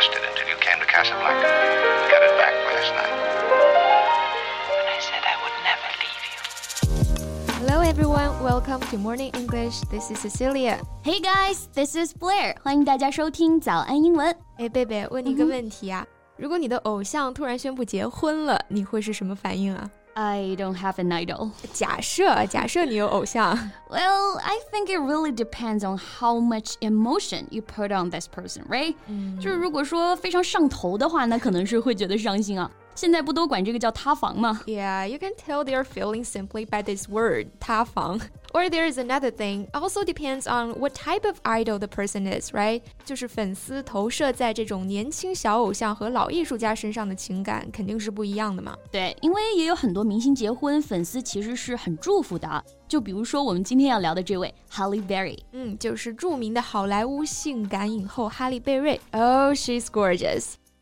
lost it until you came to Casablanca. We got it back last night. And I said I would never leave you. Hello everyone, welcome to Morning English. This is Cecilia. Hey guys, this is Blair. 欢迎大家收听早安英文。哎，贝贝，问你一个问题啊，如果你的偶像突然宣布结婚了，你会是什么反应啊？ I don't have an idol. 假设，假设你有偶像， Well, I think it really depends on how much emotion you put on this person, right? 就是如果说非常上头的话，那可能是会觉得伤心啊。现在不都管这个叫塌房吗？ Yeah, you can tell they are feeling simply by this word, 塌房. Or there is another thing, also depends on what type of idol the person is, right? 就是粉丝投射在这种年轻小偶像和老艺术家身上的情感肯定是不一样的嘛。对，因为也有很多明星结婚，粉丝其实是很祝福的啊。就比如说我们今天要聊的这位 Halle Berry。嗯，就是着名的好莱坞性感影后哈利贝瑞。Oh, she's gorgeous.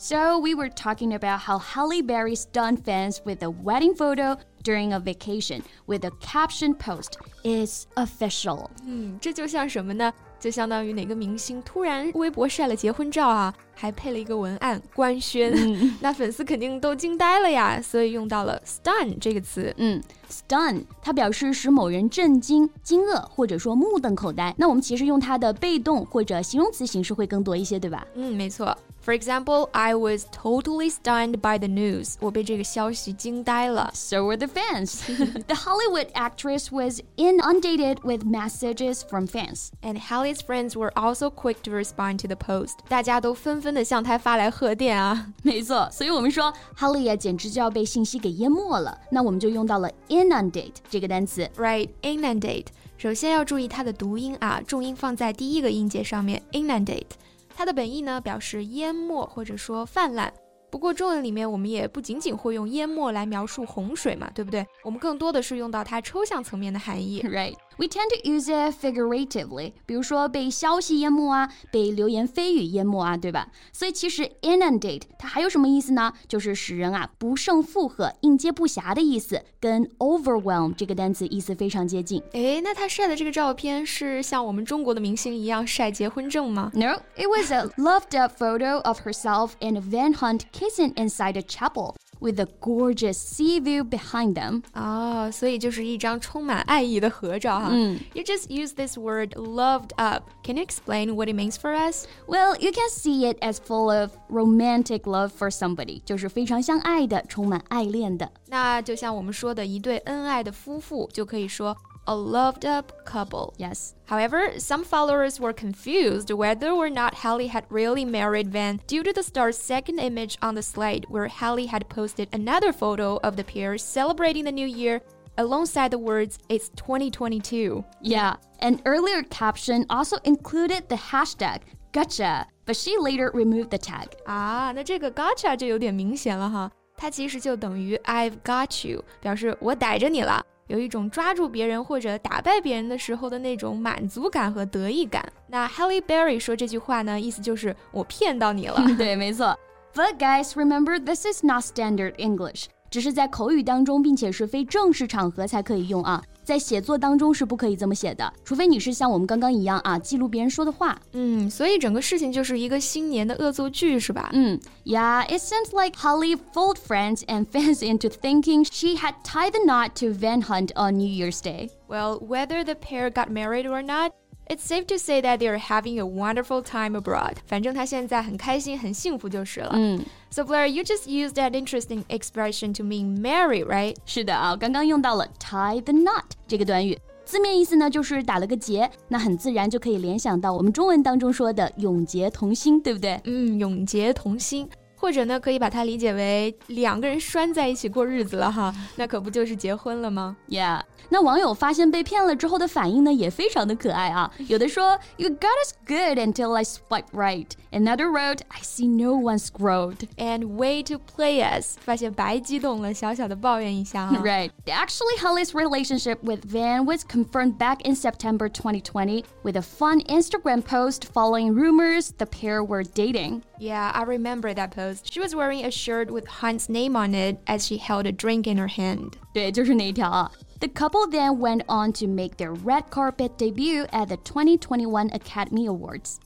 So we were talking about how Halle Berry stunned fans with a wedding photo during a vacation with a caption post is official. 嗯，这就像什么呢？就相当于哪个明星突然微博晒了结婚照啊， 还配了一个文案官宣，嗯、那粉丝肯定都惊呆了呀，所以用到了 “stun” 这个词。嗯，“stun” 它表示使某人震惊、惊愕，或者说目瞪口呆。那我们其实用它的被动或者形容词形式会更多一些，对吧？嗯，没错。For example, I was totally stunned by the news. 我被这个消息惊呆了。So were the fans. the Hollywood actress was inundated with messages from fans, and Halle's friends were also quick to respond to the post. 大家都纷纷的向他发来贺电啊。没错，所以我们说 Holly 啊，简直就要被信息给淹没了。那我们就用到了 inundate 这个单词。Right, inundate. 首先要注意它的读音啊，重音放在第一个音节上面。inundate，它的本意呢表示淹没或者说泛滥。不过中文里面我们也不仅仅会用淹没来描述洪水嘛，对不对？我们更多的是用到它抽象层面的含义。Right. We tend to use it figuratively，比如说被消息淹没啊，被流言蜚语淹没啊，对吧？所以其实 inundate 它还有什么意思呢？就是使人啊不胜负荷、应接不暇的意思，跟 overwhelm 这个单词意思非常接近。诶，那他晒的这个照片是像我们中国的明星一样晒结婚证吗？ No, it was a loved up photo of herself and Van Hunt kissing inside a chapel with a gorgeous sea view behind them. 哦，所以就是一张充满爱意的合照哈。嗯 You just use this word loved up. Can you explain what it means for us? Well, you can see it as full of romantic love for somebody，就是非常相爱的，充满爱恋的。那就像我们说的一对恩爱的夫妇，就可以说 a loved up couple. Yes. However, some followers were confused whether or not Halle had really married Van due to the star's second image on the slide, where Halle had posted another photo of the pair celebrating the new year alongside the words, It's 2022. Yeah, an earlier caption also included the hashtag gotcha, but she later removed the tag. Ah, 啊，那这个 gotcha 就有点明显了哈。它其实就等于 I've got you，表示我逮着你了。有一种抓住别人或者打败别人的时候的那种满足感和得意感。那 Halle Berry 说这句话呢，意思就是我骗到你了。对，没错。But guys, remember this is not standard English，只是在口语当中，并且是非正式场合才可以用啊。在写作当中是不可以这么写的，除非你是像我们刚刚一样啊，记录别人说的话。嗯，所以整个事情就是一个新年的恶作剧，是吧？嗯，Yeah, it seems like Holly fooled friends and fans into thinking she had tied the knot to Van Hunt on New Year's Day. Well, whether the pair got married or not. It's safe to say that they are having a wonderful time abroad. 反正他现在很开心、很幸福就是了。嗯 So Blair, you just used that interesting expression to mean marry, right? 是的啊，刚刚用到了 tie the knot 这个短语，字面意思呢就是打了个结，那很自然就可以联想到我们中文当中说的永结同心，对不对？嗯，永结同心。 或者呢，可以把它理解为两个人拴在一起过日子了哈，那可不就是结婚了吗？Yeah，那网友发现被骗了之后的反应呢，也非常的可爱啊。有的说，You got us good until I swipe right. Another wrote, I see no one scrolled. And way to play us，发现白激动了，小小的抱怨一下哈。Right. Actually, Holly's relationship with Van was confirmed back in September 2020 with a fun Instagram post following rumors the pair were dating. Yeah, I remember that post. She was wearing a shirt with Hunt's name on it as she held a drink in her hand. 对，就是那一条啊。the couple then went on to make their red carpet debut at the 2021 Academy Awards.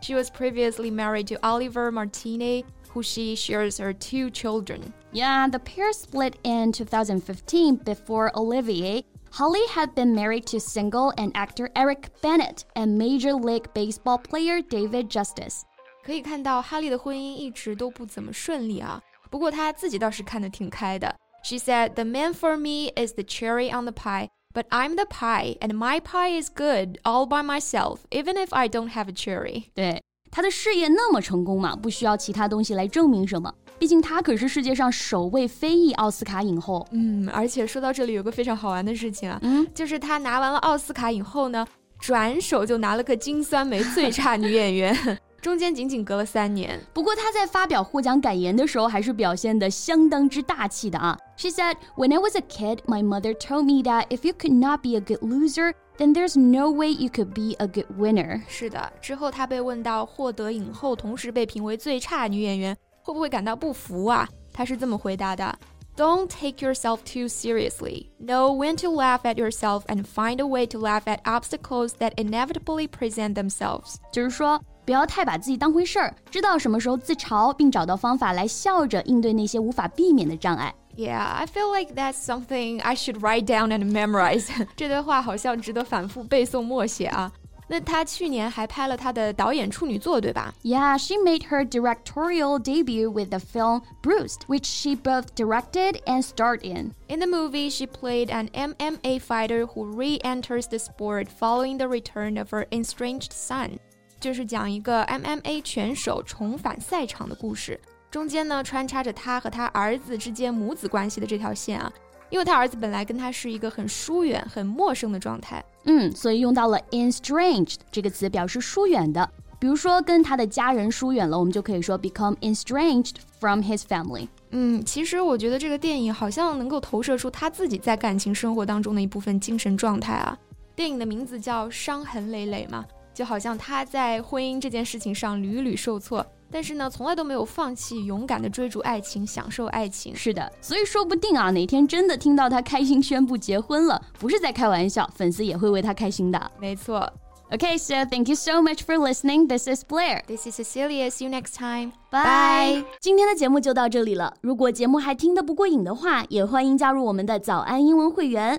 She was previously married to Olivier Martinez, who she shares her two children. Yeah, the pair split in 2015 before Olivier, Holly had been married to single and actor Eric Benét and Major League Baseball player David justice she said, "The man for me is the cherry on the pie, but I'm the pie, and my pie is good all by myself, even if I don't have a cherry." 对，她的事业那么成功嘛，不需要其他东西来证明什么。毕竟她可是世界上首位非裔奥斯卡影后。嗯，而且说到这里有个非常好玩的事情啊，嗯，就是她拿完了奥斯卡影后呢，转手就拿了个金酸梅最差女演员。中间仅仅隔了三年。不过她在发表获奖感言的时候，还是表现得相当之大气的啊。She said, "When I was a kid, my mother told me that if you could not be a good loser, then there's no way you could be a good winner." 是的。之后她被问到获得影后，同时被评为最差女演员，会不会感到不服啊？她是这么回答的。Don't take yourself too seriously. Know when to laugh at yourself and find a way to laugh at obstacles that inevitably present themselves. 就是说，不要太把自己当回事儿，知道什么时候自嘲，并找到方法来笑着应对那些无法避免的障碍。Yeah, I feel like that's something I should write down and memorize. 这段话好像值得反复背诵默写啊。 那她去年还拍了她的导演处女作，对吧？Yeah, she made her directorial debut with the film Bruised, which she both directed and starred in. In the movie, she played an MMA fighter who re-enters the sport following the return of her estranged son. 就是讲一个 MMA 拳手重返赛场的故事，中间呢穿插着他和他儿子之间母子关系的这条线啊， 因为他儿子本来跟他是一个很疏远、很陌生的状态，嗯，所以用到了 estranged 这个词表示疏远的，比如说跟他的家人疏远了，我们就可以说 become estranged from his family。嗯，其实我觉得这个电影好像能够投射出他自己在感情生活当中的一部分精神状态啊。电影的名字叫《伤痕累累》嘛。就好像他在婚姻这件事情上屡屡受挫，但是呢，从来都没有放弃勇敢的追逐爱情，享受爱情。是的，所以说不定啊，哪天真的听到他开心宣布结婚了，不是在开玩笑，粉丝也会为他开心的。没错。Okay, so thank you so much for listening. This is Blair. This is Cecilia. See you next time. Bye. 今天的节目就到这里了。如果节目还听得不过瘾的话，也欢迎加入我们的早安英文会员。